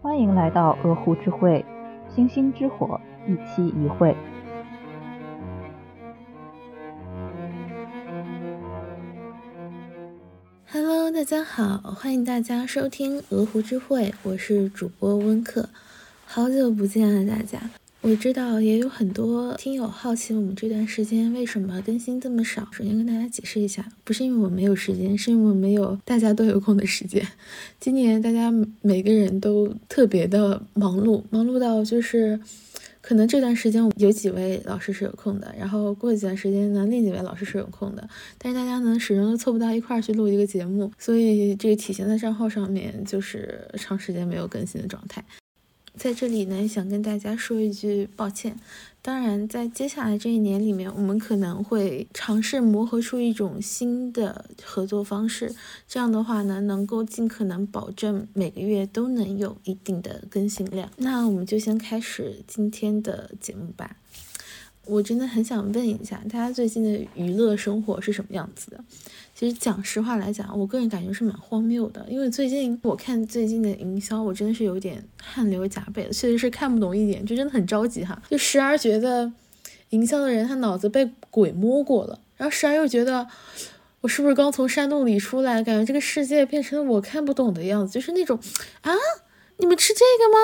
欢迎来到鹅湖之会，星星之火，一期一会。Hello，大家好，欢迎大家收听鹅湖之会，我是主播温克，好久不见了，大家。我知道也有很多听友好奇我们这段时间为什么更新这么少。首先跟大家解释一下，不是因为我没有时间，是因为我没有大家都有空的时间。今年大家每个人都特别的忙碌，忙碌到就是可能这段时间有几位老师是有空的，然后过几段时间呢，另几位老师是有空的，但是大家呢始终都凑不到一块儿去录一个节目，所以这个体现在账号上面就是长时间没有更新的状态。在这里呢，想跟大家说一句抱歉。当然，在接下来这一年里面，我们可能会尝试磨合出一种新的合作方式。这样的话呢，能够尽可能保证每个月都能有一定的更新量。那我们就先开始今天的节目吧。我真的很想问一下，大家最近的娱乐生活是什么样子的？其实讲实话来讲，我个人感觉是蛮荒谬的。因为最近我看最近的营销，我真的是有点汗流浃背的，确实是看不懂一点，就真的很着急哈。就时而觉得营销的人他脑子被鬼摸过了，然后时而又觉得我是不是刚从山洞里出来，感觉这个世界变成了我看不懂的样子，就是那种啊，你们吃这个吗？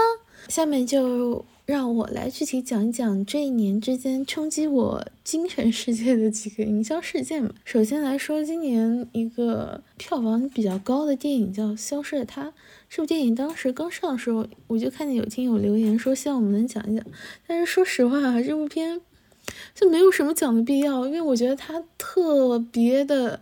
下面就。让我来具体讲一讲这一年之间冲击我精神世界的几个营销事件吧。首先来说，今年一个票房比较高的电影叫《消失的她》。这部电影当时刚上的时候，我就看见有听友留言说希望我们能讲一讲。但是说实话，这部片就没有什么讲的必要，因为我觉得它特别的。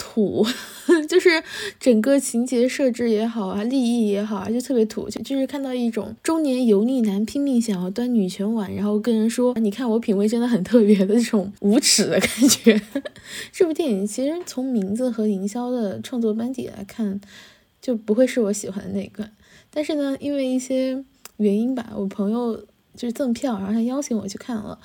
土，就是整个情节设置也好啊，立意也好啊，就特别土，就就是看到一种中年油腻男拼命想要端女权碗，然后跟人说，你看我品味真的很特别的这种无耻的感觉。这部电影其实从名字和营销的创作班底来看，就不会是我喜欢的那个。但是呢，因为一些原因吧，我朋友就是赠票，然后他邀请我去看了。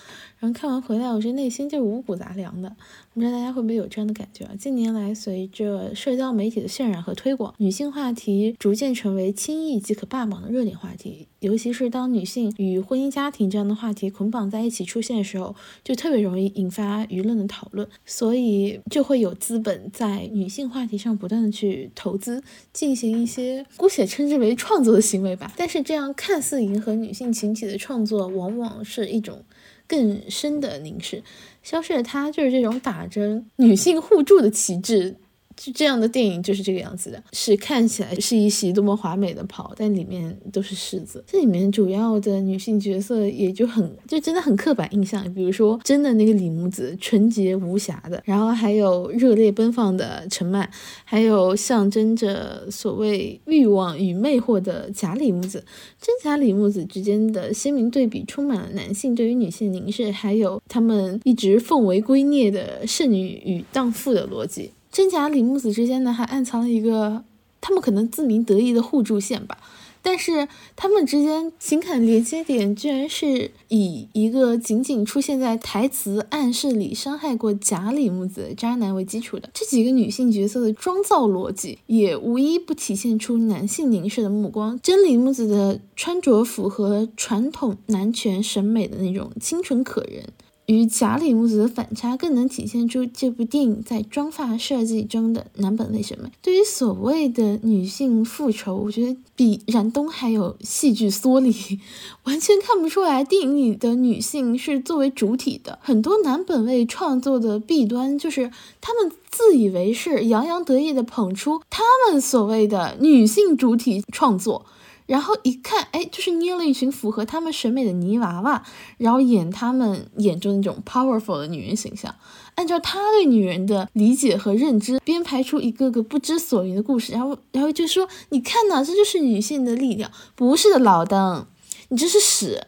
看完回来，我这内心就是五谷杂粮的。不知道大家会不会有这样的感觉啊？近年来，随着社交媒体的渲染和推广，女性话题逐渐成为轻易即可霸榜的热点话题。尤其是当女性与婚姻家庭这样的话题捆绑在一起出现的时候，就特别容易引发舆论的讨论。所以就会有资本在女性话题上不断的去投资，进行一些姑且称之为创作的行为吧。但是这样看似迎合女性群体的创作，往往是一种。更深的凝视，消失的她就是这种打着女性互助的旗帜。就这样的电影就是这个样子的，是看起来是一袭多么华美的袍，但里面都是虱子。这里面主要的女性角色也就很就真的很刻板印象，比如说真的那个李木子，纯洁无瑕的，然后还有热烈奔放的陈曼，还有象征着所谓欲望与魅惑的假李木子。真假李木子之间的鲜明对比，充满了男性对于女性凝视，还有他们一直奉为圭臬的圣女与荡妇的逻辑。真假李木子之间呢，还暗藏了一个他们可能自鸣得意的互助线吧。但是他们之间情感连接点，居然是以一个仅仅出现在台词暗示里伤害过假李木子的渣男为基础的。这几个女性角色的妆造逻辑，也无一不体现出男性凝视的目光。真李木子的穿着符合传统男权审美的那种清纯可人。与假里木子的反差，更能体现出这部电影在妆发设计中的男本位审美。对于所谓的女性复仇，我觉得比燃冬还有戏剧缩力，完全看不出来电影里的女性是作为主体的。很多男本位创作的弊端，就是他们自以为是，洋洋得意地捧出他们所谓的女性主体创作。然后一看，哎，就是捏了一群符合他们审美的泥娃娃，然后演他们眼中那种 powerful 的女人形象，按照他对女人的理解和认知编排出一个个不知所云的故事，然后，然后就说，你看呐，这就是女性的力量，不是的，老登，你这是屎。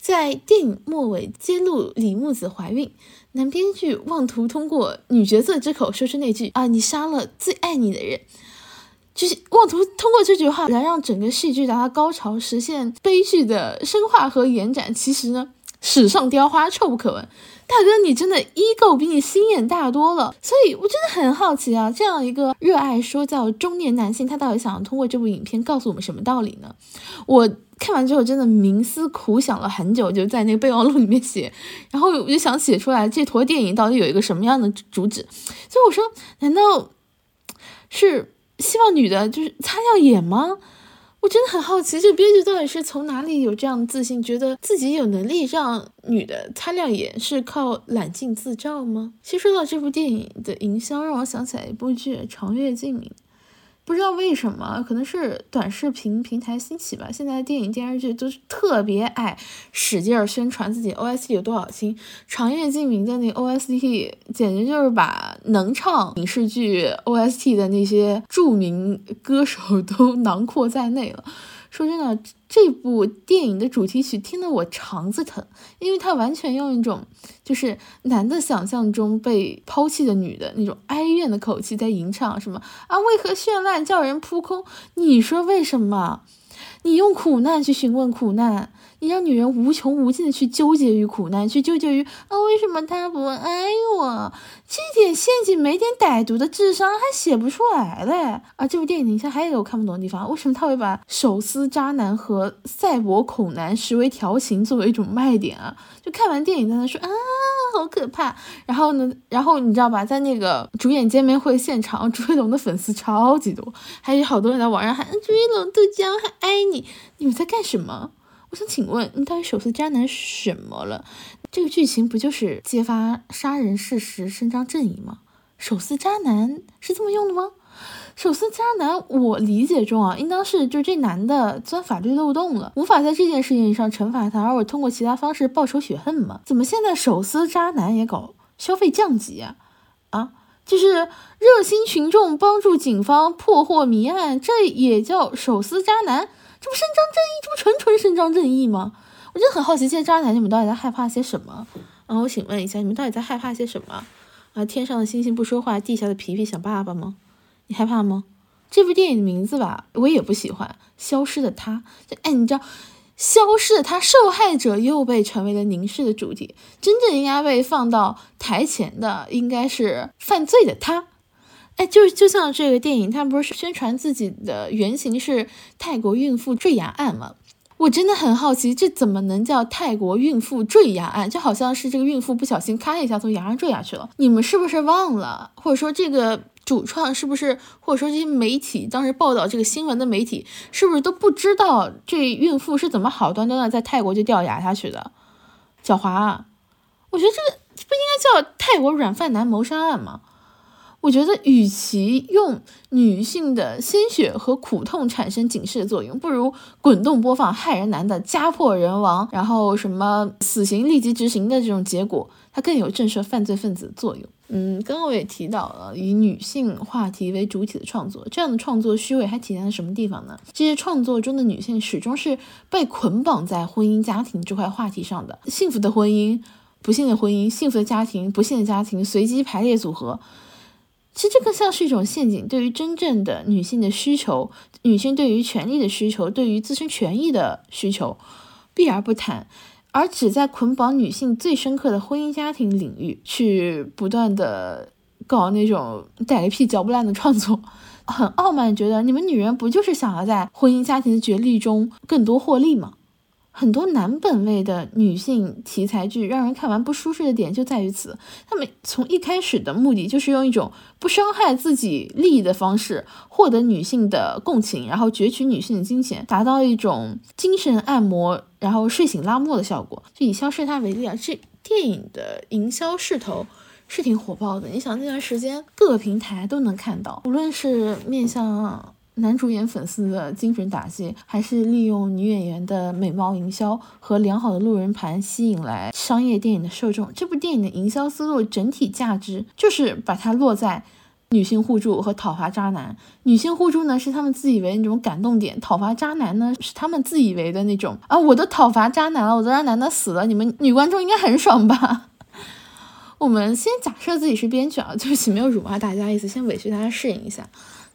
在电影末尾揭露李木子怀孕，男编剧妄图通过女角色之口说出那句啊，你杀了最爱你的人。就是妄图通过这句话来让整个戏剧达到高潮，实现悲剧的深化和延展。其实呢，史上雕花，臭不可闻。大哥，你真的 ego 比你心眼大多了，所以我真的很好奇啊，这样一个热爱说教中年男性，他到底想要通过这部影片告诉我们什么道理呢？我看完之后真的冥思苦想了很久，就在那个备忘录里面写，然后我就想写出来这坨电影到底有一个什么样的主旨。所以我说，难道是希望女的就是擦亮眼吗？我真的很好奇，这编剧到底是从哪里有这样的自信，觉得自己有能力让女的擦亮眼，是靠揽镜自照吗？其实说到这部电影的营销，让我想起来一部剧《长月烬明》。不知道为什么，可能是短视频平台兴起吧。现在电影电视剧都是特别爱使劲儿宣传自己 OST 有多少星。长夜烬明的那 OST 简直就是把能唱影视剧 OST 的那些著名歌手都囊括在内了。说真的，这部电影的主题曲听得我肠子疼，因为他完全用一种就是男的想象中被抛弃的女的那种哀怨的口气在吟唱，什么啊，为何绚烂叫人扑空？你说为什么？你用苦难去询问苦难。你让女人无穷无尽的去纠结于苦难，去纠结于啊，为什么他不爱我？这点陷阱没点歹毒的智商还写不出来嘞！啊，这部电影你像还有一个我看不懂的地方，为什么他会把手撕渣男和赛博恐男实为调情作为一种卖点啊？就看完电影在那说啊，好可怕！然后呢，然后你知道吧，在那个主演见面会现场，朱一龙的粉丝超级多，还有好多人在网上喊朱一龙杜江还你，你们在干什么？我想请问，你到底手撕渣男什么了？这个剧情不就是揭发杀人事实、伸张正义吗？手撕渣男是这么用的吗？手撕渣男，我理解中啊，应当是就这男的钻法律漏洞了，无法在这件事情上惩罚他，而我通过其他方式报仇雪恨吗？怎么现在手撕渣男也搞消费降级啊？啊，就是热心群众帮助警方破获谜案，这也叫手撕渣男？这不伸张正义，这不纯纯伸张正义吗？我真的很好奇，这些渣男你们到底在害怕些什么？啊，我请问一下，你们到底在害怕些什么？啊，天上的星星不说话，地下的皮皮想爸爸吗？你害怕吗？这部电影的名字吧，我也不喜欢，《消失的他》。哎，你知道，《消失的他》受害者又被成为了凝视的主体，真正应该被放到台前的，应该是犯罪的他。哎，就就像这个电影，他不是宣传自己的原型是泰国孕妇坠崖案吗？我真的很好奇，这怎么能叫泰国孕妇坠崖案？就好像是这个孕妇不小心咔一下从崖上坠下去了。你们是不是忘了？或者说这个主创是不是？或者说这些媒体当时报道这个新闻的媒体是不是都不知道这孕妇是怎么好端端的在泰国就掉崖下去的？狡猾啊！我觉得这个不应该叫泰国软饭男谋杀案吗？我觉得，与其用女性的鲜血和苦痛产生警示的作用，不如滚动播放害人男的家破人亡，然后什么死刑立即执行的这种结果，它更有震慑犯罪分子的作用。嗯，刚刚我也提到了以女性话题为主体的创作，这样的创作虚伪还体现在什么地方呢？这些创作中的女性始终是被捆绑在婚姻家庭这块话题上的，幸福的婚姻，不幸的婚姻，幸福的家庭，不幸的家庭，随机排列组合。其实这更像是一种陷阱，对于真正的女性的需求，女性对于权利的需求，对于自身权益的需求，避而不谈，而只在捆绑女性最深刻的婚姻家庭领域去不断的搞那种逮个屁嚼不烂的创作，很傲慢，觉得你们女人不就是想要在婚姻家庭的角力中更多获利吗？很多男本位的女性题材剧让人看完不舒适的点就在于此，他们从一开始的目的就是用一种不伤害自己利益的方式获得女性的共情，然后攫取女性的金钱，达到一种精神按摩，然后睡醒拉磨的效果。就以《消失他》为例啊，这电影的营销势头是挺火爆的。你想那段时间各个平台都能看到，无论是面向。男主演粉丝的精准打击，还是利用女演员的美貌营销和良好的路人盘吸引来商业电影的受众。这部电影的营销思路整体价值就是把它落在女性互助和讨伐渣男。女性互助呢是他们自以为那种感动点，讨伐渣男呢是他们自以为的那种啊，我都讨伐渣男了，我都让男的死了，你们女观众应该很爽吧？我们先假设自己是编剧啊，对不起，没有辱骂大家意思，先委屈大家适应一下。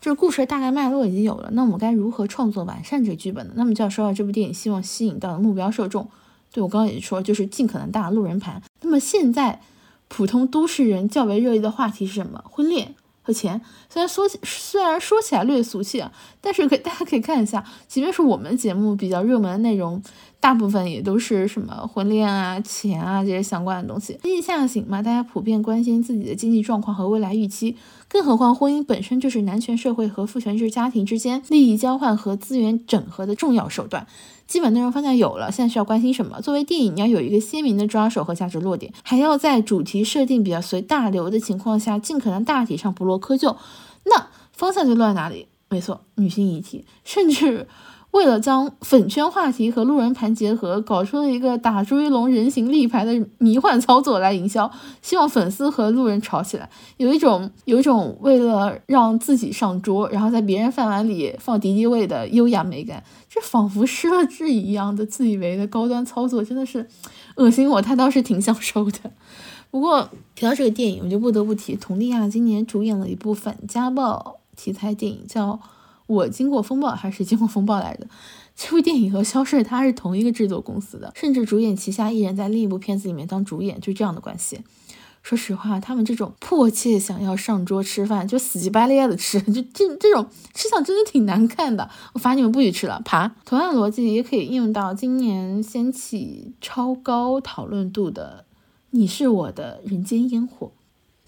就是故事大概脉络已经有了，那我们该如何创作完善这个剧本呢？那么就要说到这部电影希望吸引到的目标受众，对我刚刚也说，就是尽可能大的路人盘。那么现在普通都市人较为热议的话题是什么？婚恋。和钱，虽然说起虽然说起来略俗气啊，但是可以大家可以看一下，即便是我们节目比较热门的内容，大部分也都是什么婚恋啊、钱啊这些相关的东西。经济下行嘛，大家普遍关心自己的经济状况和未来预期，更何况婚姻本身就是男权社会和父权制家庭之间利益交换和资源整合的重要手段。基本内容方向有了，现在需要关心什么？作为电影，你要有一个鲜明的抓手和价值落点，还要在主题设定比较随大流的情况下，尽可能大体上不落窠臼。那方向就落在哪里？没错，女性议题，甚至。为了将粉圈话题和路人盘结合，搞出了一个打朱一龙人形立牌的迷幻操作来营销，希望粉丝和路人吵起来，有一种有一种为了让自己上桌，然后在别人饭碗里放敌敌畏的优雅美感，这仿佛失了智一样的自以为的高端操作，真的是恶心我。他倒是挺享受的。不过提到这个电影，我就不得不提佟丽娅今年主演了一部反家暴题材电影，叫。我经过风暴还是经过风暴来的？这部电影和消失的他是同一个制作公司的，甚至主演旗下艺人在另一部片子里面当主演，就这样的关系。说实话，他们这种迫切想要上桌吃饭，就死乞白赖的吃，就这这种吃相真的挺难看的。我罚你们不许吃了，爬。同样的逻辑也可以应用到今年掀起超高讨论度的《你是我的人间烟火》。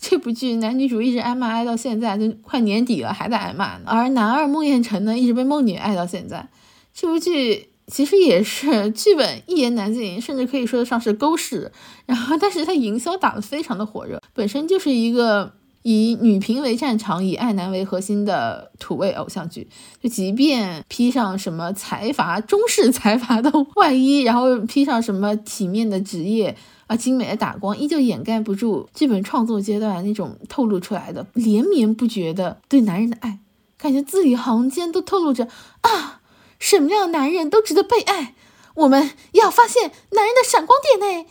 这部剧男女主一直挨骂挨到现在，就快年底了还在挨骂呢。而男二孟宴臣呢，一直被孟女爱到现在。这部剧其实也是剧本一言难尽，甚至可以说得上是狗屎。然后，但是它营销打得非常的火热，本身就是一个以女频为战场、以爱男为核心的土味偶像剧。就即便披上什么财阀、中式财阀的外衣，然后披上什么体面的职业。啊，精美的打光依旧掩盖不住剧本创作阶段那种透露出来的连绵不绝的对男人的爱，感觉字里行间都透露着啊，什么样的男人都值得被爱，我们要发现男人的闪光点呢。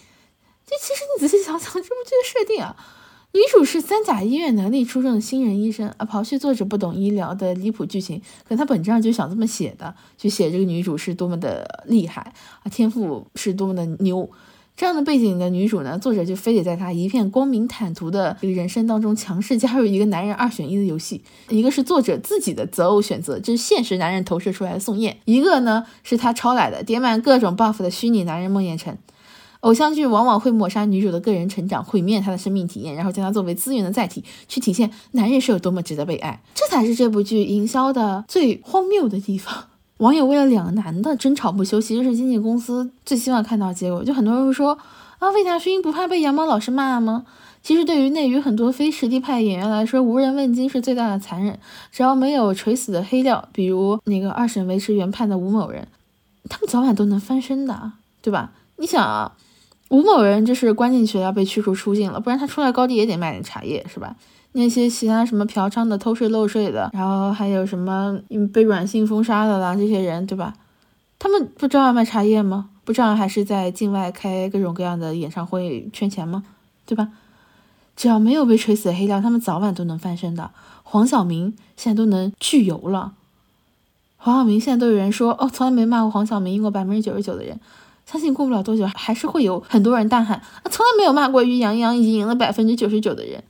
这其实你仔细想想，这部剧的设定啊，女主是三甲医院能力出众的新人医生啊，刨去作者不懂医疗的离谱剧情，可他本质上就想这么写的，就写这个女主是多么的厉害啊，天赋是多么的牛。这样的背景的女主呢，作者就非得在她一片光明坦途的这个人生当中强势加入一个男人二选一的游戏。一个是作者自己的择偶选择，这是现实男人投射出来的宋焰；一个呢是他抄来的叠满各种 buff 的虚拟男人孟宴臣。偶像剧往往会抹杀女主的个人成长，毁灭她的生命体验，然后将她作为资源的载体，去体现男人是有多么值得被爱。这才是这部剧营销的最荒谬的地方。网友为了两个男的争吵不休，其实是经纪公司最希望看到结果。就很多人会说啊，魏大勋不怕被羊毛老师骂吗？其实对于内娱很多非实力派演员来说，无人问津是最大的残忍。只要没有垂死的黑料，比如那个二审维持原判的吴某人，他们早晚都能翻身的，对吧？你想啊，吴某人这是关进去了要被驱逐出境了，不然他出来高低也得卖点茶叶，是吧？那些其他什么嫖娼的、偷税漏税的，然后还有什么被软性封杀的啦，这些人对吧？他们不照样卖茶叶吗？不照样还是在境外开各种各样的演唱会圈钱吗？对吧？只要没有被锤死的黑料，他们早晚都能翻身的。黄晓明现在都能去油了。黄晓明现在都有人说哦，从来没骂过黄晓明，赢过百分之九十九的人，相信过不了多久还是会有很多人大喊啊，从来没有骂过于洋洋，已经赢了百分之九十九的人。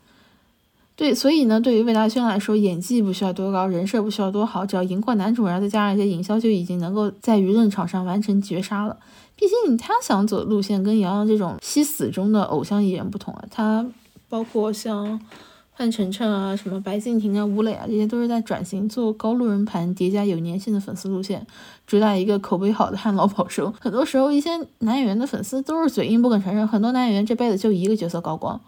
对，所以呢，对于魏大勋来说，演技不需要多高，人设不需要多好，只要赢过男主，然后再加上一些营销，就已经能够在舆论场上完成绝杀了。毕竟他想走的路线跟杨洋这种惜死中的偶像艺人不同啊，他包括像范丞丞啊、什么白敬亭啊、吴磊啊，这些都是在转型做高路人盘叠加有粘性的粉丝路线，主打一个口碑好的旱涝保收。很多时候，一些男演员的粉丝都是嘴硬不肯承认，很多男演员这辈子就一个角色高光。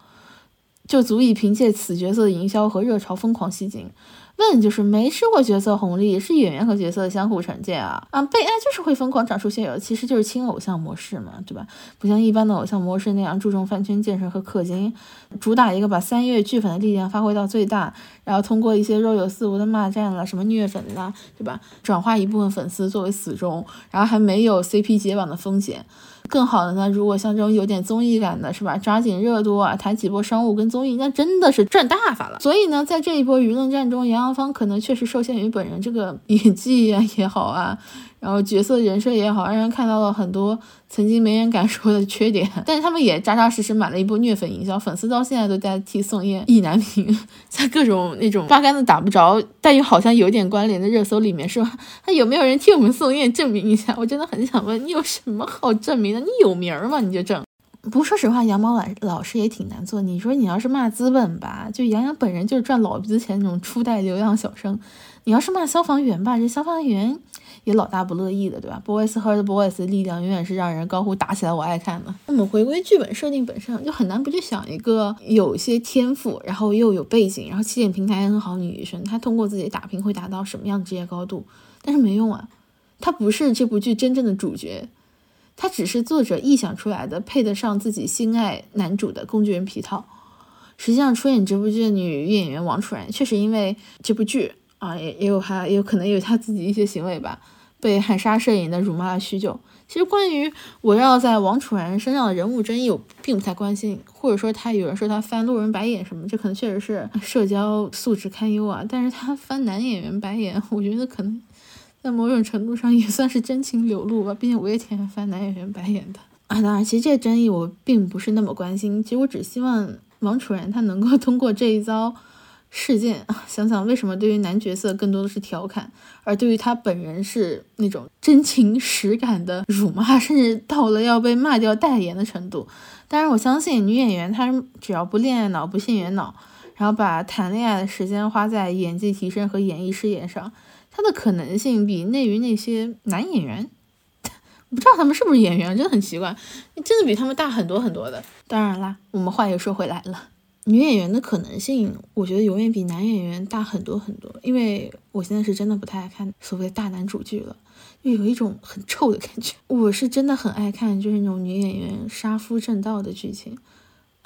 就足以凭借此角色的营销和热潮疯狂吸金。问就是没吃过角色红利，是演员和角色的相互惩戒啊啊！被爱就是会疯狂长出现有，其实就是亲偶像模式嘛，对吧？不像一般的偶像模式那样注重饭圈建设和氪金，主打一个把三月剧粉的力量发挥到最大，然后通过一些若有似无的骂战了，什么虐粉啦，对吧？转化一部分粉丝作为死忠，然后还没有 CP 解绑的风险。更好的呢，如果像这种有点综艺感的，是吧？抓紧热度啊，谈几波商务跟综艺，那真的是赚大发了。所以呢，在这一波舆论战中，杨洋方可能确实受限于本人这个演技啊也好啊。然后角色人设也好，让人看到了很多曾经没人敢说的缺点。但是他们也扎扎实实买了一波虐粉营销，粉丝到现在都在替宋焰意难平，在各种那种八竿子打不着，但又好像有点关联的热搜里面说，他有没有人替我们宋焰证明一下？我真的很想问，你有什么好证明的？你有名吗？你就证。不说实话，羊毛老老师也挺难做。你说你要是骂资本吧，就杨洋本人就是赚老鼻子钱那种初代流量小生；你要是骂消防员吧，这消防员也老大不乐意的，对吧？Boys h e r t Boys 的力量永远是让人高呼打起来我爱看的。那么回归剧本设定本身，就很难不去想一个有些天赋，然后又有背景，然后起点平台很好女医生，她通过自己打拼会达到什么样的职业高度？但是没用啊，她不是这部剧真正的主角。她只是作者臆想出来的，配得上自己心爱男主的工具人皮套。实际上，出演这部剧的女演员王楚然，确实因为这部剧啊，也也有还也有可能有她自己一些行为吧，被汉莎摄影的辱骂了许久。其实，关于围绕在王楚然身上的人物争议，我并不太关心，或者说他有人说他翻路人白眼什么，这可能确实是社交素质堪忧啊。但是他翻男演员白眼，我觉得可能。在某种程度上也算是真情流露吧，毕竟五月天翻男演员白眼的啊。当然，其实这争议我并不是那么关心，其实我只希望王楚然他能够通过这一遭事件啊，想想为什么对于男角色更多的是调侃，而对于他本人是那种真情实感的辱骂，甚至到了要被骂掉代言的程度。当然，我相信女演员她只要不恋爱脑、不性缘脑，然后把谈恋爱的时间花在演技提升和演艺事业上。她的可能性比内娱那些男演员，不知道他们是不是演员，真的很奇怪，真的比他们大很多很多的。当然啦，我们话又说回来了，女演员的可能性，我觉得永远比男演员大很多很多。因为我现在是真的不太爱看所谓大男主剧了，就有一种很臭的感觉。我是真的很爱看，就是那种女演员杀夫正道的剧情。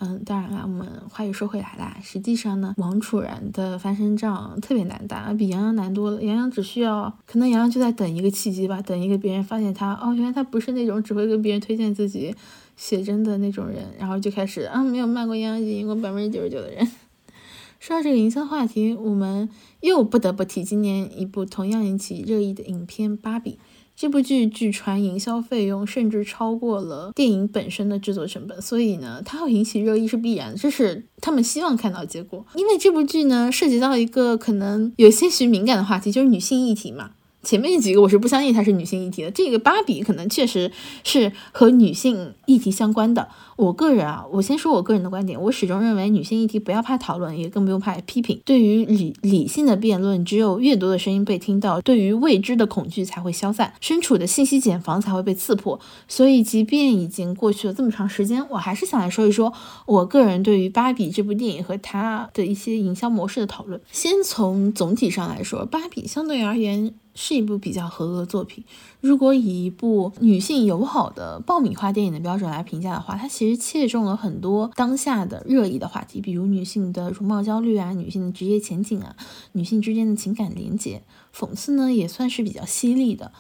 嗯，当然了，我们话又说回来啦。实际上呢，王楚然的翻身仗特别难打，比杨洋难多了。杨洋只需要，可能杨洋就在等一个契机吧，等一个别人发现他，哦，原来他不是那种只会跟别人推荐自己写真的那种人，然后就开始啊，没有卖过杨洋赢过百分之九十九的人。说到这个营销话题，我们又不得不提今年一部同样引起热议的影片《芭比》。这部剧据传营销费用甚至超过了电影本身的制作成本，所以呢，它会引起热议是必然的，这是他们希望看到结果。因为这部剧呢，涉及到一个可能有些许敏感的话题，就是女性议题嘛。前面几个我是不相信它是女性议题的，这个芭比可能确实是和女性议题相关的。我个人啊，我先说我个人的观点，我始终认为女性议题不要怕讨论，也更不用怕批评。对于理理性的辩论，只有越多的声音被听到，对于未知的恐惧才会消散，身处的信息茧房才会被刺破。所以，即便已经过去了这么长时间，我还是想来说一说我个人对于芭比这部电影和它的一些营销模式的讨论。先从总体上来说，芭比相对而言。是一部比较合格的作品。如果以一部女性友好的爆米花电影的标准来评价的话，它其实切中了很多当下的热议的话题，比如女性的容貌焦虑啊，女性的职业前景啊，女性之间的情感连接。讽刺呢也算是比较犀利的，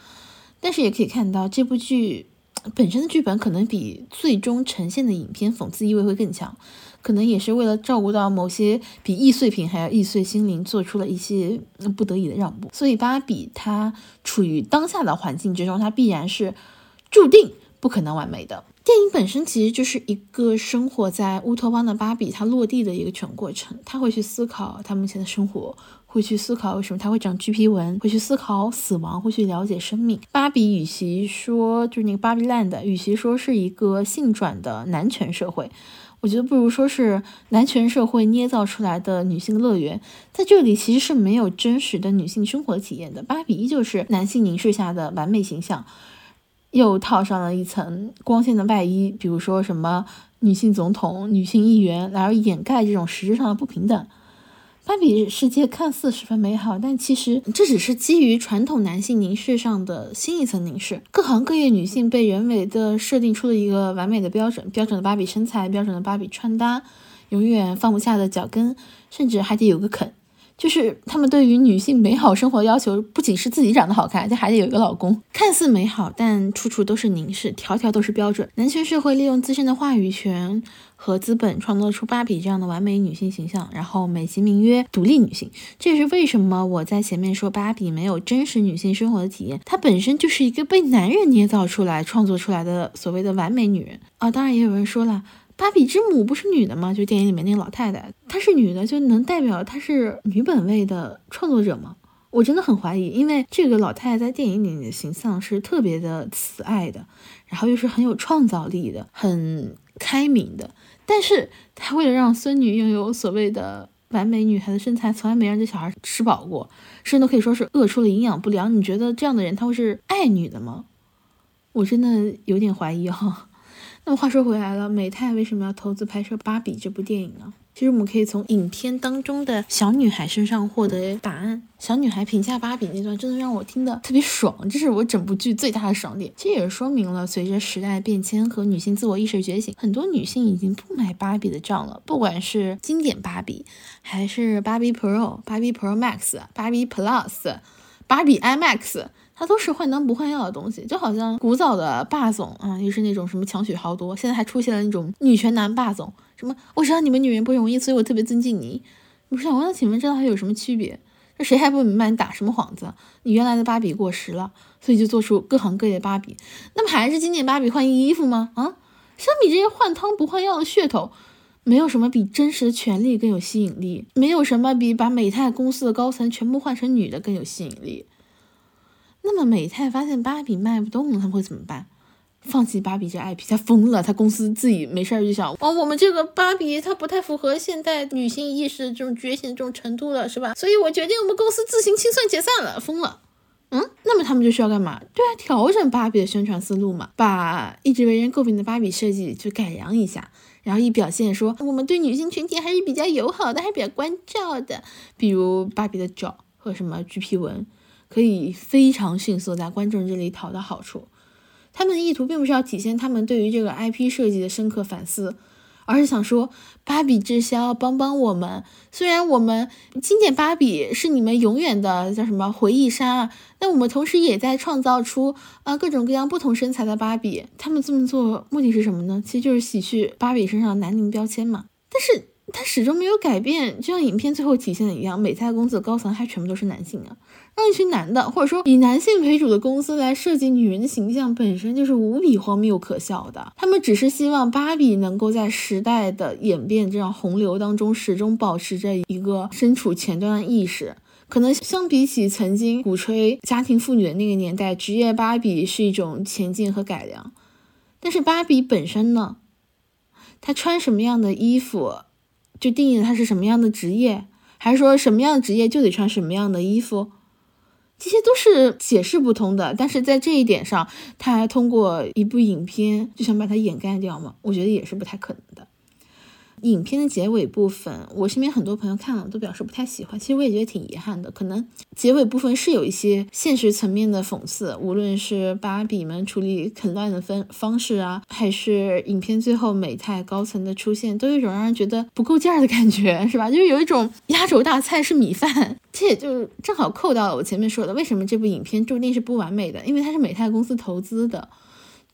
但是也可以看到这部剧本身的剧本可能比最终呈现的影片讽刺意味会更强。可能也是为了照顾到某些比易碎品还要易碎心灵，做出了一些不得已的让步。所以芭比它处于当下的环境之中，它必然是注定不可能完美的。电影本身其实就是一个生活在乌托邦的芭比，她落地的一个全过程。她会去思考她目前的生活，会去思考为什么她会长橘皮纹，会去思考死亡，会去了解生命。芭比与其说就是那个芭比 land，与其说是一个性转的男权社会。我觉得不如说是男权社会捏造出来的女性乐园，在这里其实是没有真实的女性生活体验的。芭比依旧是男性凝视下的完美形象，又套上了一层光鲜的外衣，比如说什么女性总统、女性议员，来掩盖这种实质上的不平等。芭比世界看似十分美好，但其实这只是基于传统男性凝视上的新一层凝视。各行各业女性被人为的设定出了一个完美的标准，标准的芭比身材，标准的芭比穿搭，永远放不下的脚跟，甚至还得有个啃。就是他们对于女性美好生活的要求，不仅是自己长得好看，这还得有一个老公。看似美好，但处处都是凝视，条条都是标准。男权社会利用自身的话语权和资本，创造出芭比这样的完美女性形象，然后美其名曰独立女性。这也是为什么我在前面说芭比没有真实女性生活的体验，她本身就是一个被男人捏造出来、创作出来的所谓的完美女人啊。当然，也有人说了。芭比之母不是女的吗？就电影里面那个老太太，她是女的，就能代表她是女本位的创作者吗？我真的很怀疑，因为这个老太太在电影里的形象是特别的慈爱的，然后又是很有创造力的，很开明的。但是她为了让孙女拥有所谓的完美女孩的身材，从来没让这小孩吃饱过，甚至都可以说是饿出了营养不良。你觉得这样的人他会是爱女的吗？我真的有点怀疑哈。那么话说回来了，美泰为什么要投资拍摄《芭比》这部电影呢？其实我们可以从影片当中的小女孩身上获得答案。小女孩评价芭比那段真的让我听得特别爽，这是我整部剧最大的爽点。其实也说明了，随着时代变迁和女性自我意识觉醒，很多女性已经不买芭比的账了。不管是经典芭比，还是芭比 Pro、芭比 Pro Max、芭比 Plus、芭比 IMAX。它都是换汤不换药的东西，就好像古早的霸总啊，又是那种什么强取豪夺，现在还出现了那种女权男霸总，什么我知道你们女人不容易，所以我特别尊敬你。我想问，请问这还有什么区别？那谁还不明白你打什么幌子？你原来的芭比过时了，所以就做出各行各业芭比，那么还是经典芭比换衣服吗？啊，相比这些换汤不换药的噱头，没有什么比真实的权利更有吸引力，没有什么比把美泰公司的高层全部换成女的更有吸引力。那么美泰发现芭比卖不动了，他们会怎么办？放弃芭比这 IP？他疯了！他公司自己没事儿就想，哦，我们这个芭比它不太符合现代女性意识这种觉醒这种程度了，是吧？所以我决定我们公司自行清算解散了，疯了。嗯，那么他们就需要干嘛？对啊，调整芭比的宣传思路嘛，把一直为人诟病的芭比设计就改良一下，然后一表现说我们对女性群体还是比较友好的，还比较关照的，比如芭比的脚和什么橘皮纹。可以非常迅速在观众这里讨到好处。他们的意图并不是要体现他们对于这个 IP 设计的深刻反思，而是想说芭比滞销，帮帮我们。虽然我们经典芭比是你们永远的叫什么回忆杀，但我们同时也在创造出啊各种各样不同身材的芭比。他们这么做目的是什么呢？其实就是洗去芭比身上的男凝标签嘛。但是它始终没有改变，就像影片最后体现的一样，美泰公司的高层还全部都是男性啊。让一群男的，或者说以男性为主的公司来设计女人的形象，本身就是无比荒谬可笑的。他们只是希望芭比能够在时代的演变这样洪流当中，始终保持着一个身处前端的意识。可能相比起曾经鼓吹家庭妇女的那个年代，职业芭比是一种前进和改良。但是芭比本身呢？她穿什么样的衣服，就定义了她是什么样的职业，还是说什么样的职业就得穿什么样的衣服？这些都是解释不通的，但是在这一点上，他还通过一部影片就想把它掩盖掉吗？我觉得也是不太可能的。影片的结尾部分，我身边很多朋友看了都表示不太喜欢。其实我也觉得挺遗憾的，可能结尾部分是有一些现实层面的讽刺，无论是芭比们处理啃乱的分方式啊，还是影片最后美泰高层的出现，都有一种让人觉得不够劲儿的感觉，是吧？就是有一种压轴大菜是米饭，这也就正好扣到了我前面说的，为什么这部影片注定是不完美的，因为它是美泰公司投资的。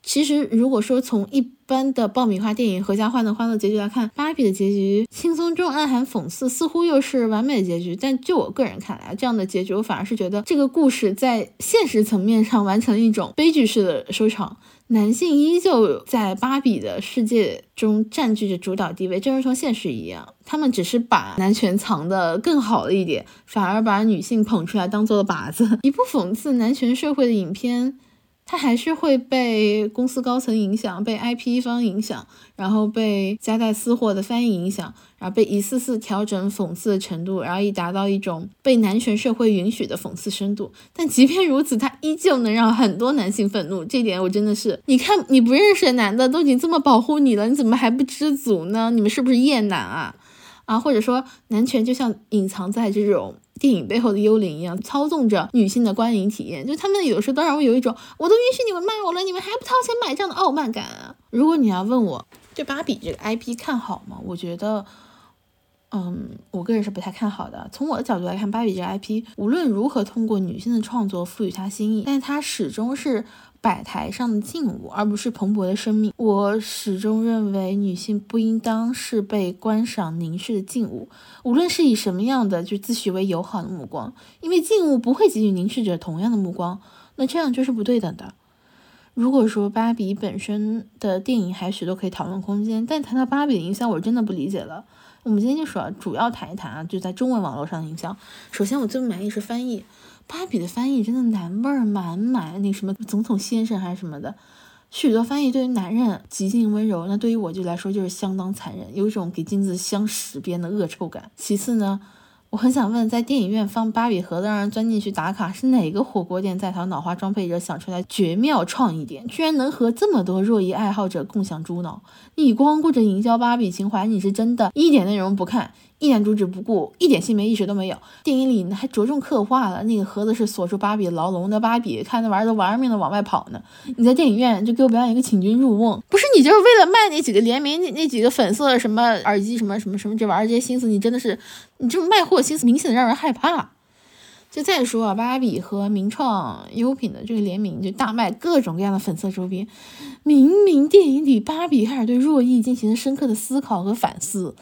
其实，如果说从一般的爆米花电影《合家欢》的欢乐结局来看，芭比的结局轻松中暗含讽刺，似乎又是完美的结局。但就我个人看来，这样的结局我反而是觉得这个故事在现实层面上完成了一种悲剧式的收场。男性依旧在芭比的世界中占据着主导地位，正如同现实一样，他们只是把男权藏得更好了一点，反而把女性捧出来当做了靶子。一部讽刺男权社会的影片。它还是会被公司高层影响，被 IP 方影响，然后被夹带私货的翻译影响，然后被一次次调整讽刺的程度，然后以达到一种被男权社会允许的讽刺深度。但即便如此，它依旧能让很多男性愤怒。这点我真的是，你看你不认识的男的都已经这么保护你了，你怎么还不知足呢？你们是不是厌男啊？啊，或者说男权就像隐藏在这种。电影背后的幽灵一样，操纵着女性的观影体验。就他们有时候都让我有一种，我都允许你们骂我了，你们还不掏钱买这样的傲慢感啊！如果你要问我对芭比这个 IP 看好吗？我觉得嗯，我个人是不太看好的。从我的角度来看，芭比这个 IP 无论如何通过女性的创作赋予它新意，但是它始终是摆台上的静物，而不是蓬勃的生命。我始终认为，女性不应当是被观赏凝视的静物，无论是以什么样的就自诩为友好的目光，因为静物不会给予凝视者同样的目光，那这样就是不对等的。如果说芭比本身的电影还许多可以讨论空间，但谈到芭比的营销，我真的不理解了。我们今天就说主要谈一谈啊，就在中文网络上的营销。首先，我最不满意是翻译，芭比的翻译真的男味儿满满，那什么总统先生还是什么的，许多翻译对于男人极尽温柔，那对于我就来说就是相当残忍，有一种给金子镶十边的恶臭感。其次呢。我很想问，在电影院放芭比盒子让人钻进去打卡，是哪个火锅店在淘脑花装配者想出来绝妙创意点，居然能和这么多若仪爱好者共享猪脑？你光顾着营销芭比情怀，你是真的一点内容不看。一点主旨不顾，一点性别意识都没有。电影里呢还着重刻画了那个盒子是锁住芭比牢笼的，芭比看那玩意儿都玩命的往外跑呢。你在电影院就给我表演一个请君入瓮，不是你就是为了卖那几个联名那那几个粉色什么耳机什么什么什么这玩意儿这些心思，你真的是你这种卖货心思明显的让人害怕。就再说啊，芭比和名创优品的这个联名就大卖各种各样的粉色周边，明明电影里芭比开始对若意进行了深刻的思考和反思。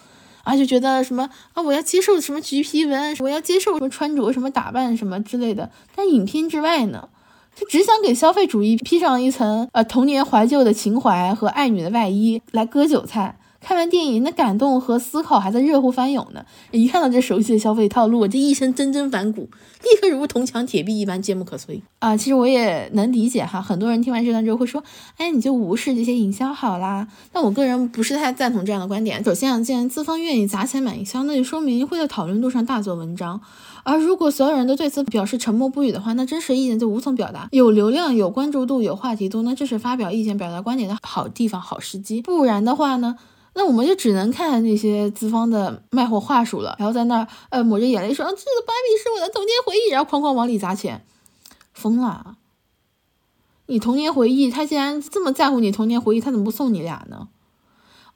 啊，就觉得什么啊，我要接受什么橘皮纹，我要接受什么穿着、什么打扮、什么之类的。但影片之外呢，就只想给消费主义披上一层呃童年怀旧的情怀和爱女的外衣来割韭菜。看完电影，那感动和思考还在热乎翻涌呢。一看到这熟悉的消费套路，我这一身铮铮反骨，立刻如铜墙铁壁一般坚不可摧啊！其实我也能理解哈，很多人听完这段之后会说，哎，你就无视这些营销好啦。但我个人不是太赞同这样的观点。首先啊，既然资方愿意砸钱买营销，那就说明会在讨论度上大做文章。而如果所有人都对此表示沉默不语的话，那真实意见就无从表达。有流量、有关注度、有话题度，那这是发表意见、表达观点的好地方、好时机。不然的话呢？那我们就只能看那些资方的卖货话术了，然后在那儿呃抹着眼泪说啊这个芭比是我的童年回忆，然后哐哐往里砸钱，疯了！你童年回忆，他既然这么在乎你童年回忆，他怎么不送你俩呢？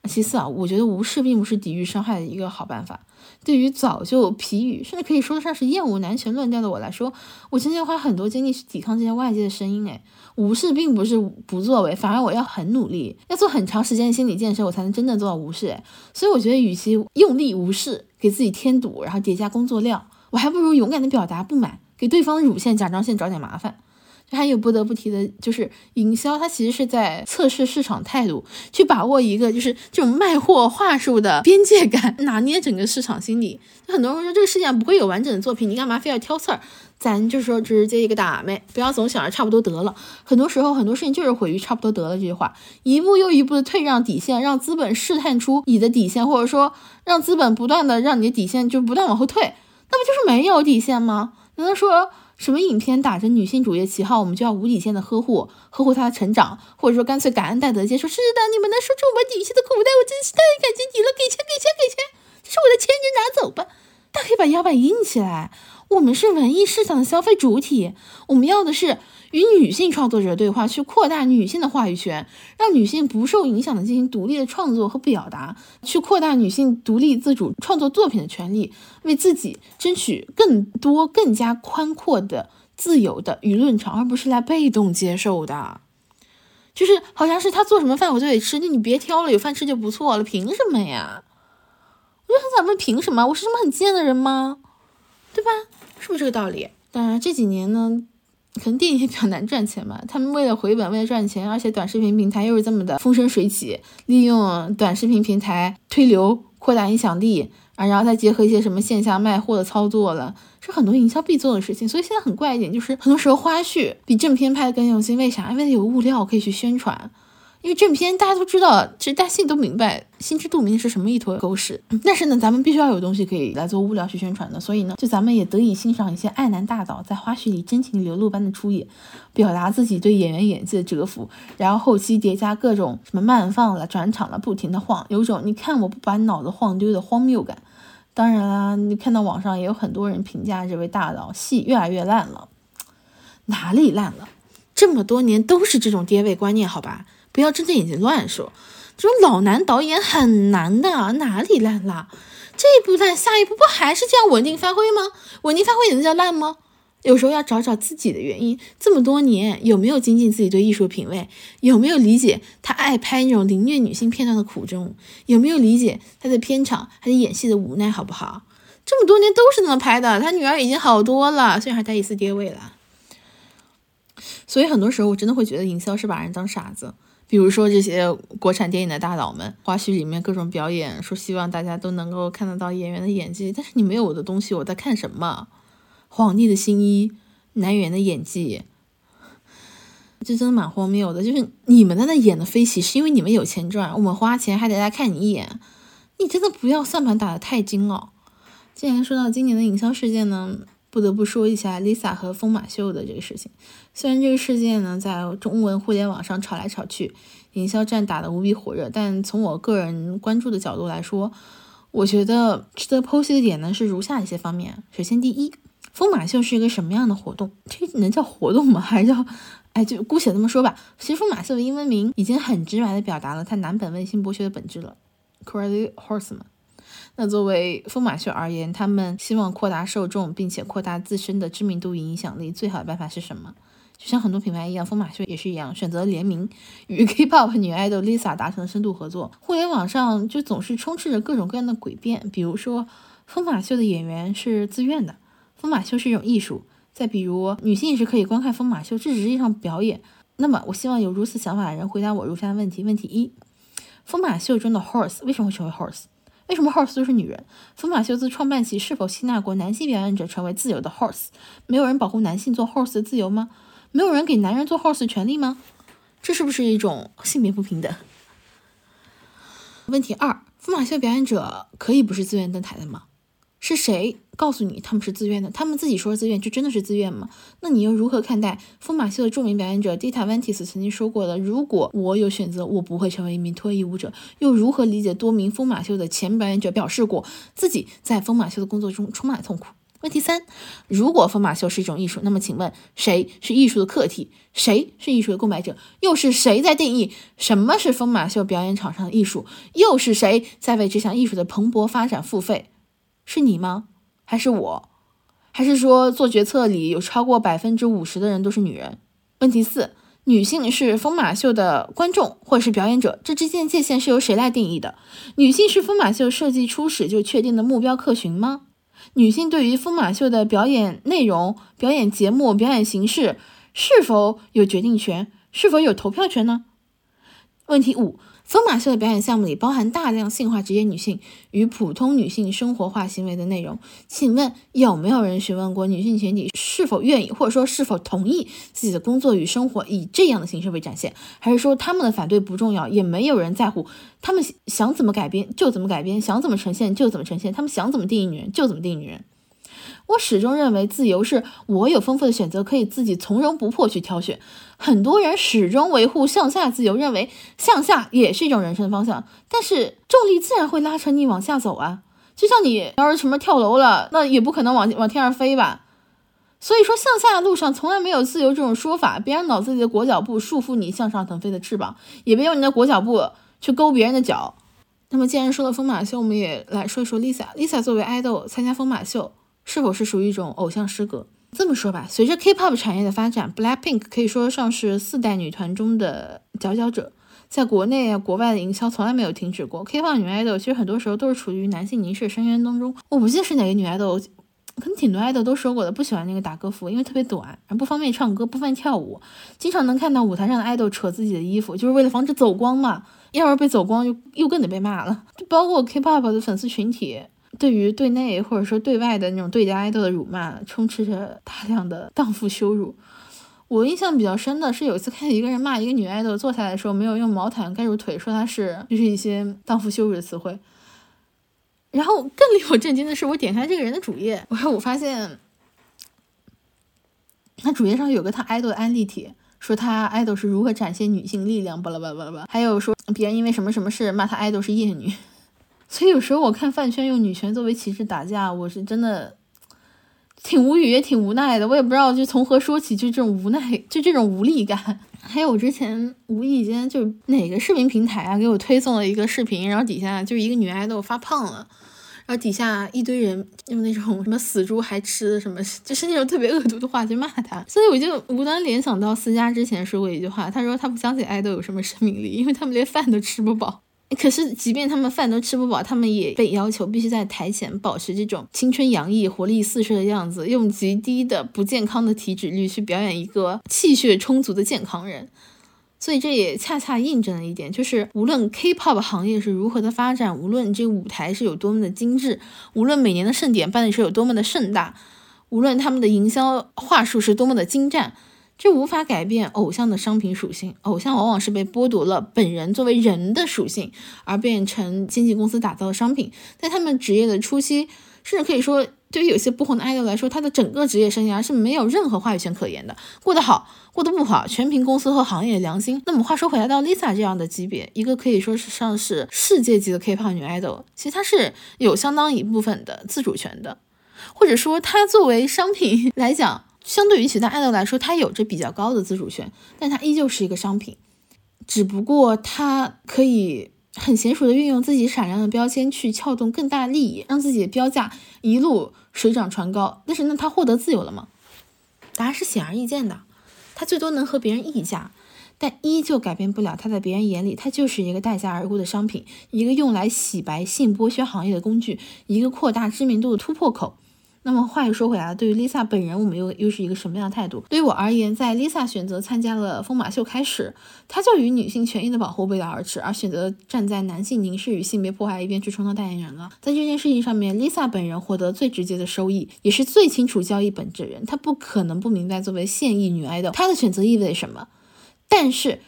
其次啊，我觉得无视并不是抵御伤害的一个好办法。对于早就疲于，甚至可以说得上是厌恶男权论调的我来说，我今天花很多精力去抵抗这些外界的声音。诶，无视并不是不作为，反而我要很努力，要做很长时间的心理建设，我才能真正做到无视。诶，所以我觉得，与其用力无视，给自己添堵，然后叠加工作量，我还不如勇敢的表达不满，给对方的乳腺、甲状腺找点麻烦。还有不得不提的就是营销，它其实是在测试市场态度，去把握一个就是这种卖货话术的边界感，拿捏整个市场心理。很多人说这个世界上不会有完整的作品，你干嘛非要挑刺儿？咱就说直接一个打妹，不要总想着差不多得了。很多时候很多事情就是毁于差不多得了这句话，一步又一步的退让底线，让资本试探出你的底线，或者说让资本不断的让你的底线就不断往后退，那不就是没有底线吗？难道说？什么影片打着女性主义旗号，我们就要无底线的呵护呵护她的成长，或者说干脆感恩戴德接受？是的，你们能说出我们女性的口袋，我真是太感激你了！给钱，给钱，给钱！这是我的钱，你拿走吧。大可以把腰板硬起来。我们是文艺市场的消费主体，我们要的是。与女性创作者对话，去扩大女性的话语权，让女性不受影响的进行独立的创作和表达，去扩大女性独立自主创作作品的权利，为自己争取更多、更加宽阔的自由的舆论场，而不是来被动接受的。就是好像是他做什么饭我就得吃，那你别挑了，有饭吃就不错了，凭什么呀？我就很想问，凭什么？我是什么很贱的人吗？对吧？是不是这个道理？当然这几年呢。可能电影也比较难赚钱嘛，他们为了回本，为了赚钱，而且短视频平台又是这么的风生水起，利用短视频平台推流、扩大影响力啊，然后再结合一些什么线下卖货的操作了，是很多营销必做的事情。所以现在很怪一点，就是很多时候花絮比正片拍的更用心，为啥？因为有物料可以去宣传。因为正片大家都知道，其实大家心里都明白，心知肚明是什么一坨狗屎。但是呢，咱们必须要有东西可以来做物料去宣传的，所以呢，就咱们也得以欣赏一些爱男大导在花絮里真情流露般的出演，表达自己对演员演技的折服，然后后期叠加各种什么慢放了、转场了，不停的晃，有种你看我不把你脑子晃丢的荒谬感。当然啦，你看到网上也有很多人评价这位大导戏越来越烂了，哪里烂了？这么多年都是这种爹味观念，好吧？不要睁着眼睛乱说，这种老男导演很难的，哪里烂了？这一步烂，下一步不还是这样稳定发挥吗？稳定发挥也能叫烂吗？有时候要找找自己的原因。这么多年有没有精进自己对艺术品味？有没有理解他爱拍那种凌虐女性片段的苦衷？有没有理解他在片场他在演戏的无奈？好不好？这么多年都是那么拍的，他女儿已经好多了，虽然还带一丝爹味了。所以很多时候我真的会觉得营销是把人当傻子。比如说这些国产电影的大佬们，花絮里面各种表演，说希望大家都能够看得到演员的演技，但是你没有我的东西，我在看什么？皇帝的新衣，男演员的演技，这真的蛮荒谬的。就是你们在那演的飞起，是因为你们有钱赚，我们花钱还得来看你一眼，你真的不要算盘打得太精了。既然说到今年的营销事件呢，不得不说一下 Lisa 和疯马秀的这个事情。虽然这个事件呢在中文互联网上吵来吵去，营销战打得无比火热，但从我个人关注的角度来说，我觉得值得剖析的点呢是如下一些方面。首先，第一，疯马秀是一个什么样的活动？这能叫活动吗？还是叫……哎，就姑且这么说吧。其实疯马秀的英文名已经很直白地表达了它男本位性剥削的本质了，Crazy Horseman。那作为疯马秀而言，他们希望扩大受众，并且扩大自身的知名度与影响力，最好的办法是什么？就像很多品牌一样，疯马秀也是一样，选择联名与 K-pop 女爱豆 Lisa 达成深度合作。互联网上就总是充斥着各种各样的诡辩，比如说疯马秀的演员是自愿的，疯马秀是一种艺术；再比如女性是可以观看疯马秀，这只是一场表演。那么，我希望有如此想法的人回答我如下问题：问题一，疯马秀中的 horse 为什么会成为 horse？为什么 horse 就是女人？疯马秀自创办起是否吸纳过男性表演者成为自由的 horse？没有人保护男性做 horse 的自由吗？没有人给男人做 horse 的权利吗？这是不是一种性别不平等？问题二：疯马秀表演者可以不是自愿登台的吗？是谁告诉你他们是自愿的？他们自己说自愿，就真的是自愿吗？那你又如何看待疯马秀的著名表演者 Dita Ventis 曾经说过的：“如果我有选择，我不会成为一名脱衣舞者。”又如何理解多名疯马秀的前表演者表示过自己在疯马秀的工作中充满痛苦？问题三：如果疯马秀是一种艺术，那么请问谁是艺术的客体？谁是艺术的购买者？又是谁在定义什么是疯马秀表演场上的艺术？又是谁在为这项艺术的蓬勃发展付费？是你吗？还是我？还是说做决策里有超过百分之五十的人都是女人？问题四：女性是疯马秀的观众或者是表演者，这之间界限是由谁来定义的？女性是疯马秀设计初始就确定的目标客群吗？女性对于疯马秀的表演内容、表演节目、表演形式是否有决定权？是否有投票权呢？问题五。疯马秀的表演项目里包含大量性化职业女性与普通女性生活化行为的内容，请问有没有人询问过女性群体是否愿意或者说是否同意自己的工作与生活以这样的形式被展现？还是说他们的反对不重要，也没有人在乎？他们想怎么改编就怎么改编，想怎么呈现就怎么呈现，他们想怎么定义女人就怎么定义女人。我始终认为，自由是我有丰富的选择，可以自己从容不迫去挑选。很多人始终维护向下自由，认为向下也是一种人生方向，但是重力自然会拉扯你往下走啊。就像你要是什么跳楼了，那也不可能往往天上飞吧。所以说，向下的路上从来没有自由这种说法。别让脑子里的裹脚布束缚你向上腾飞的翅膀，也别用你的裹脚布去勾别人的脚。那么，既然说了疯马秀，我们也来说一说 Lisa。Lisa 作为爱豆参加疯马秀。是否是属于一种偶像失格？这么说吧，随着 K-pop 产业的发展，Blackpink 可以说上是四代女团中的佼佼者，在国内啊、国外的营销从来没有停止过。K-pop 女爱豆其实很多时候都是处于男性凝视深渊当中。我不记得是哪个女爱豆，可能挺多爱豆都说过的，不喜欢那个打歌服，因为特别短，不方便唱歌，不方便跳舞。经常能看到舞台上的爱豆扯自己的衣服，就是为了防止走光嘛。要是被走光，又又更得被骂了。就包括 K-pop 的粉丝群体。对于对内或者说对外的那种对家爱豆的辱骂，充斥着大量的荡妇羞辱。我印象比较深的是有一次看见一个人骂一个女爱豆坐下来的时候没有用毛毯盖住腿，说她是就是一些荡妇羞辱的词汇。然后更令我震惊的是，我点开这个人的主页，我我发现他主页上有个他爱豆的安利帖，说他爱豆是如何展现女性力量，巴拉巴拉巴拉巴拉，还有说别人因为什么什么事骂他爱豆是厌女。所以有时候我看饭圈用女权作为旗帜打架，我是真的挺无语也挺无奈的。我也不知道就从何说起，就这种无奈，就这种无力感。还有我之前无意间就哪个视频平台啊给我推送了一个视频，然后底下就一个女爱豆发胖了，然后底下一堆人用那种什么死猪还吃什么，就是那种特别恶毒的话去骂他。所以我就无端联想到思佳之前说过一句话，他说他不相信爱豆有什么生命力，因为他们连饭都吃不饱。可是即便他们饭都吃不饱，他们也被要求必须在台前保持这种青春洋溢、活力四射的样子，用极低的不健康的体脂率去表演一个气血充足的健康人。所以这也恰恰印证了一点，就是无论 K-pop 行业是如何的发展，无论这个舞台是有多么的精致，无论每年的盛典办的是有多么的盛大，无论他们的营销话术是多么的精湛，这无法改变偶像的商品属性。偶像往往是被剥夺了本人作为人的属性，而变成经纪公司打造的商品。在他们职业的初期，甚至可以说。对于有些不红的 idol 来说，他的整个职业生涯是没有任何话语权可言的，过得好，过得不好，全凭公司和行业的良心。那么话说回来，到 Lisa 这样的级别，一个可以说是上是世界级的 K-pop 女 idol，，其实她是有相当一部分的自主权的，或者说她作为商品 来讲，相对于其他爱豆来说，她有着比较高的自主权，但她依旧是一个商品，只不过她可以。很娴熟的运用自己闪亮的标签去撬动更大利益，让自己的标价一路水涨船高。但是呢，他获得自由了吗？答案是显而易见的，他最多能和别人议价，但依旧改变不了他在别人眼里，他就是一个待价而沽的商品，一个用来洗白性剥削行业的工具，一个扩大知名度的突破口。那么话又说回来，对于 Lisa 本人，我们又又是一个什么样的态度？对于我而言，在 Lisa 选择参加了疯马秀开始，她就与女性权益的保护背道而驰，而选择站在男性凝视与性别迫害一边去充当代言人了。在这件事情上面，Lisa 本人获得最直接的收益，也是最清楚交易本质的人，她不可能不明白作为现役女爱豆，她的选择意味着什么，但是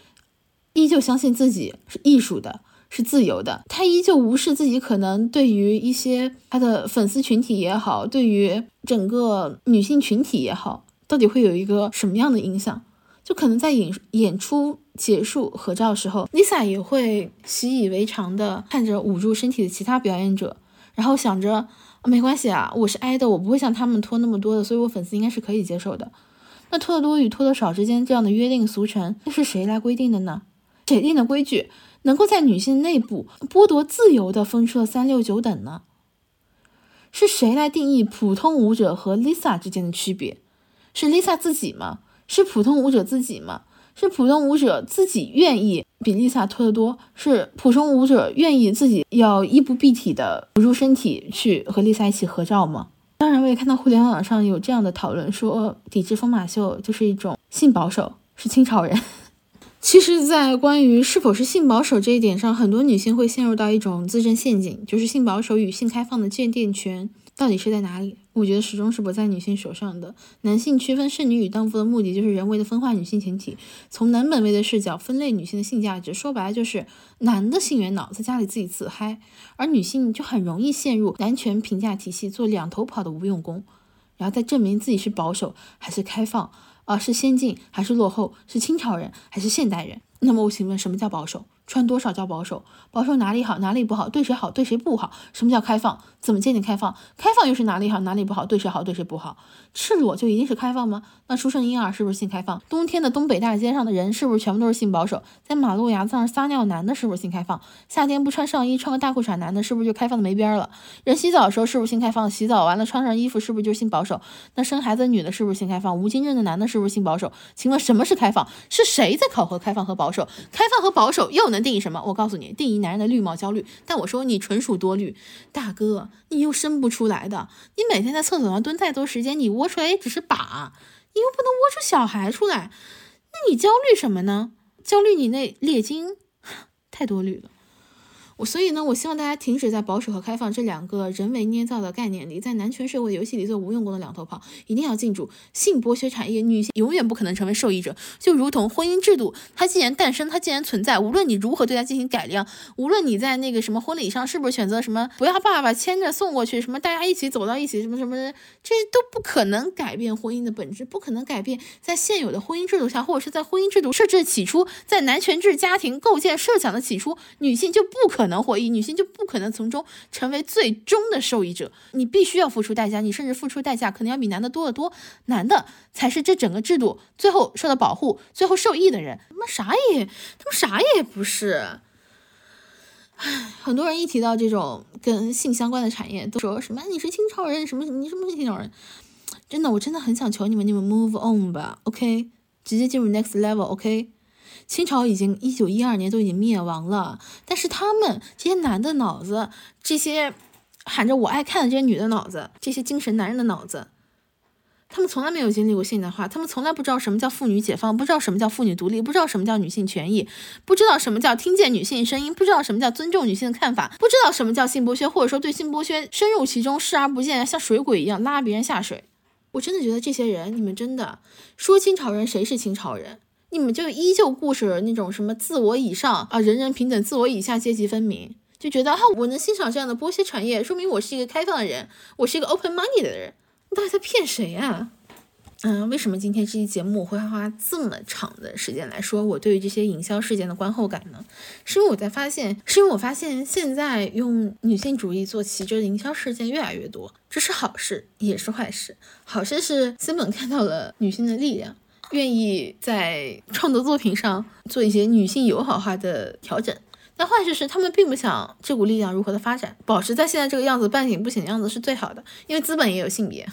依旧相信自己是艺术的。是自由的，他依旧无视自己可能对于一些他的粉丝群体也好，对于整个女性群体也好，到底会有一个什么样的影响？就可能在演演出结束合照的时候，Lisa 也会习以为常的看着捂住身体的其他表演者，然后想着没关系啊，我是 idol，我不会像他们脱那么多的，所以我粉丝应该是可以接受的。那脱得多与脱得少之间这样的约定俗成，那是谁来规定的呢？谁定的规矩？能够在女性内部剥夺自由的分出了三六九等呢？是谁来定义普通舞者和 Lisa 之间的区别？是 Lisa 自己吗？是普通舞者自己吗？是普通舞者自己愿意比 Lisa 脱得多？是普通舞者愿意自己要衣不蔽体的捂住身体去和 Lisa 一起合照吗？当然，我也看到互联网上有这样的讨论，说抵制疯马秀就是一种性保守，是清朝人。其实，在关于是否是性保守这一点上，很多女性会陷入到一种自证陷阱，就是性保守与性开放的鉴定权到底是在哪里？我觉得始终是不在女性手上的。男性区分剩女与荡妇的目的，就是人为的分化女性群体，从男本位的视角分类女性的性价值。说白了，就是男的性缘脑在家里自己自嗨，而女性就很容易陷入男权评价体系，做两头跑的无用功，然后再证明自己是保守还是开放。啊，是先进还是落后？是清朝人还是现代人？那么我请问，什么叫保守？穿多少叫保守？保守哪里好，哪里不好？对谁好，对谁不好？什么叫开放？怎么界定开放？开放又是哪里好，哪里不好？对谁好，对谁不好？赤裸就一定是开放吗？那出生婴儿是不是性开放？冬天的东北大街上的人是不是全部都是性保守？在马路牙子上撒尿男的是不是性开放？夏天不穿上衣穿个大裤衩男的是不是就开放的没边了？人洗澡的时候是不是性开放？洗澡完了穿上衣服是不是就性保守？那生孩子的女的是不是性开放？无精症的男的是不是性保守？请问什么是开放？是谁在考核开放和保守？开放和保守又能定义什么？我告诉你，定义男人的绿帽焦虑。但我说你纯属多虑，大哥，你又生不出来的，你每天在厕所上蹲太多时间，你窝出来也只是把，你又不能窝出小孩出来，那你焦虑什么呢？焦虑你那裂精，太多虑了。所以呢，我希望大家停止在保守和开放这两个人为捏造的概念里，在男权社会游戏里做无用功的两头跑。一定要记住，性剥削产业，女性永远不可能成为受益者。就如同婚姻制度，它既然诞生，它既然存在，无论你如何对它进行改良，无论你在那个什么婚礼上是不是选择什么不要爸爸牵着送过去，什么大家一起走到一起，什么什么的，这都不可能改变婚姻的本质，不可能改变在现有的婚姻制度下，或者是在婚姻制度设置起初，在男权制家庭构建设想的起初，女性就不可能。获益，女性就不可能从中成为最终的受益者。你必须要付出代价，你甚至付出代价可能要比男的多得多。男的才是这整个制度最后受到保护、最后受益的人。他妈啥也，他妈啥也不是。唉，很多人一提到这种跟性相关的产业，都说什么你是清朝人，什么你什么是清朝人？真的，我真的很想求你们，你们 move on 吧，OK，直接进入 next level，OK。清朝已经一九一二年都已经灭亡了，但是他们这些男的脑子，这些喊着我爱看的这些女的脑子，这些精神男人的脑子，他们从来没有经历过现代化，他们从来不知道什么叫妇女解放，不知道什么叫妇女独立，不知道什么叫女性权益，不知道什么叫听见女性声音，不知道什么叫尊重女性的看法，不知道什么叫性剥削，或者说对性剥削深入其中，视而不见，像水鬼一样拉别人下水。我真的觉得这些人，你们真的说清朝人谁是清朝人？你们就依旧固守那种什么自我以上啊，人人平等，自我以下阶级分明，就觉得啊，我能欣赏这样的剥削产业，说明我是一个开放的人，我是一个 open money 的人。你到底在骗谁呀？嗯，为什么今天这期节目我会花这么长的时间来说我对于这些营销事件的观后感呢？是因为我在发现，是因为我发现现在用女性主义做旗帜的营销事件越来越多，这是好事也是坏事。好事是资本看到了女性的力量。愿意在创作作品上做一些女性友好化的调整，但坏事是他们并不想这股力量如何的发展，保持在现在这个样子半醒不醒的样子是最好的，因为资本也有性别，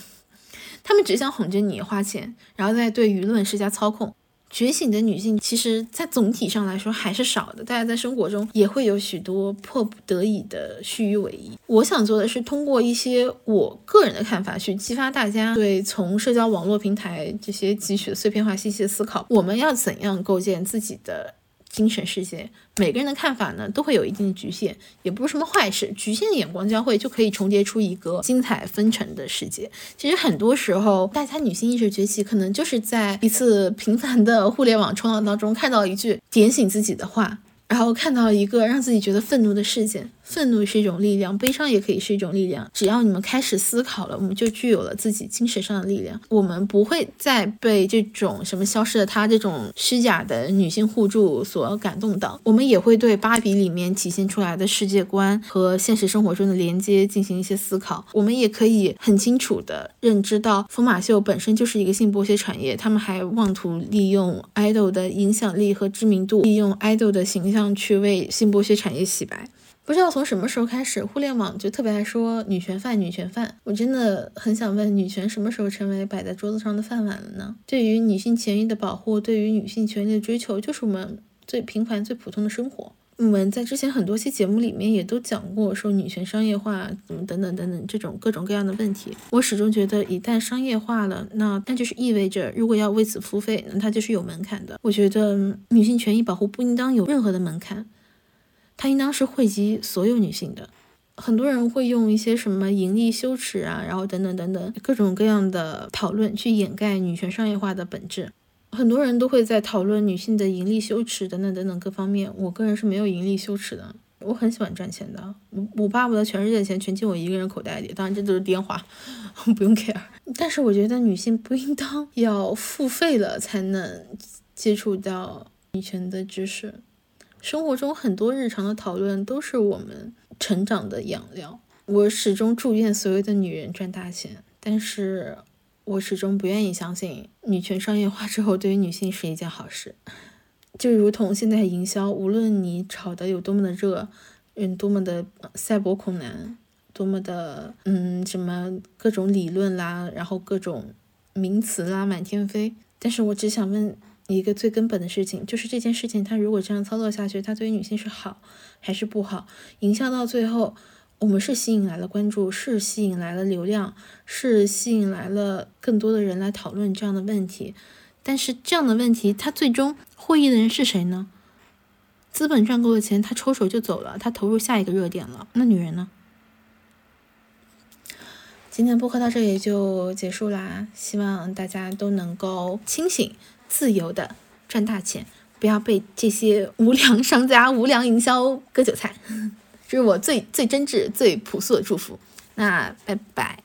他们只想哄着你花钱，然后再对舆论施加操控。觉醒的女性，其实在总体上来说还是少的。大家在生活中也会有许多迫不得已的虚与委蛇。我想做的是通过一些我个人的看法，去激发大家对从社交网络平台这些汲取的碎片化信息的思考。我们要怎样构建自己的？精神世界，每个人的看法呢都会有一定的局限，也不是什么坏事。局限的眼光交汇，就可以重叠出一个精彩纷呈的世界。其实很多时候，大家女性意识崛起，可能就是在一次平凡的互联网冲浪当中，看到一句点醒自己的话。然后看到一个让自己觉得愤怒的事件，愤怒是一种力量，悲伤也可以是一种力量。只要你们开始思考了，我们就具有了自己精神上的力量。我们不会再被这种什么消失的她这种虚假的女性互助所感动到。我们也会对芭比里面体现出来的世界观和现实生活中的连接进行一些思考。我们也可以很清楚的认知到，疯马秀本身就是一个性剥削产业，他们还妄图利用爱豆的影响力和知名度，利用爱豆的形象。去为性剥削产业洗白，不知道从什么时候开始，互联网就特别爱说女权饭，女权饭。我真的很想问，女权什么时候成为摆在桌子上的饭碗了呢？对于女性权益的保护，对于女性权利的追求，就是我们最平凡、最普通的生活。我们在之前很多期节目里面也都讲过，说女权商业化怎么等等等等这种各种各样的问题。我始终觉得，一旦商业化了，那那就是意味着，如果要为此付费，那它就是有门槛的。我觉得女性权益保护不应当有任何的门槛，它应当是惠及所有女性的。很多人会用一些什么盈利羞耻啊，然后等等等等各种各样的讨论去掩盖女权商业化的本质。很多人都会在讨论女性的盈利羞耻等等等等各方面，我个人是没有盈利羞耻的，我很喜欢赚钱的，我我巴不得全世界的钱全进我一个人口袋里，当然这都是电话，不用 care。但是我觉得女性不应当要付费了才能接触到女权的知识，生活中很多日常的讨论都是我们成长的养料。我始终祝愿所有的女人赚大钱，但是。我始终不愿意相信女权商业化之后对于女性是一件好事，就如同现在营销，无论你炒的有多么的热，嗯，多么的赛博恐男，多么的嗯什么各种理论啦，然后各种名词啦满天飞，但是我只想问一个最根本的事情，就是这件事情它如果这样操作下去，它对于女性是好还是不好？营销到最后。我们是吸引来了关注，是吸引来了流量，是吸引来了更多的人来讨论这样的问题。但是这样的问题，他最终获益的人是谁呢？资本赚够了钱，他抽手就走了，他投入下一个热点了。那女人呢？今天播客到这里就结束啦，希望大家都能够清醒、自由的赚大钱，不要被这些无良商家、无良营销割韭菜。这是我最最真挚、最朴素的祝福。那拜拜。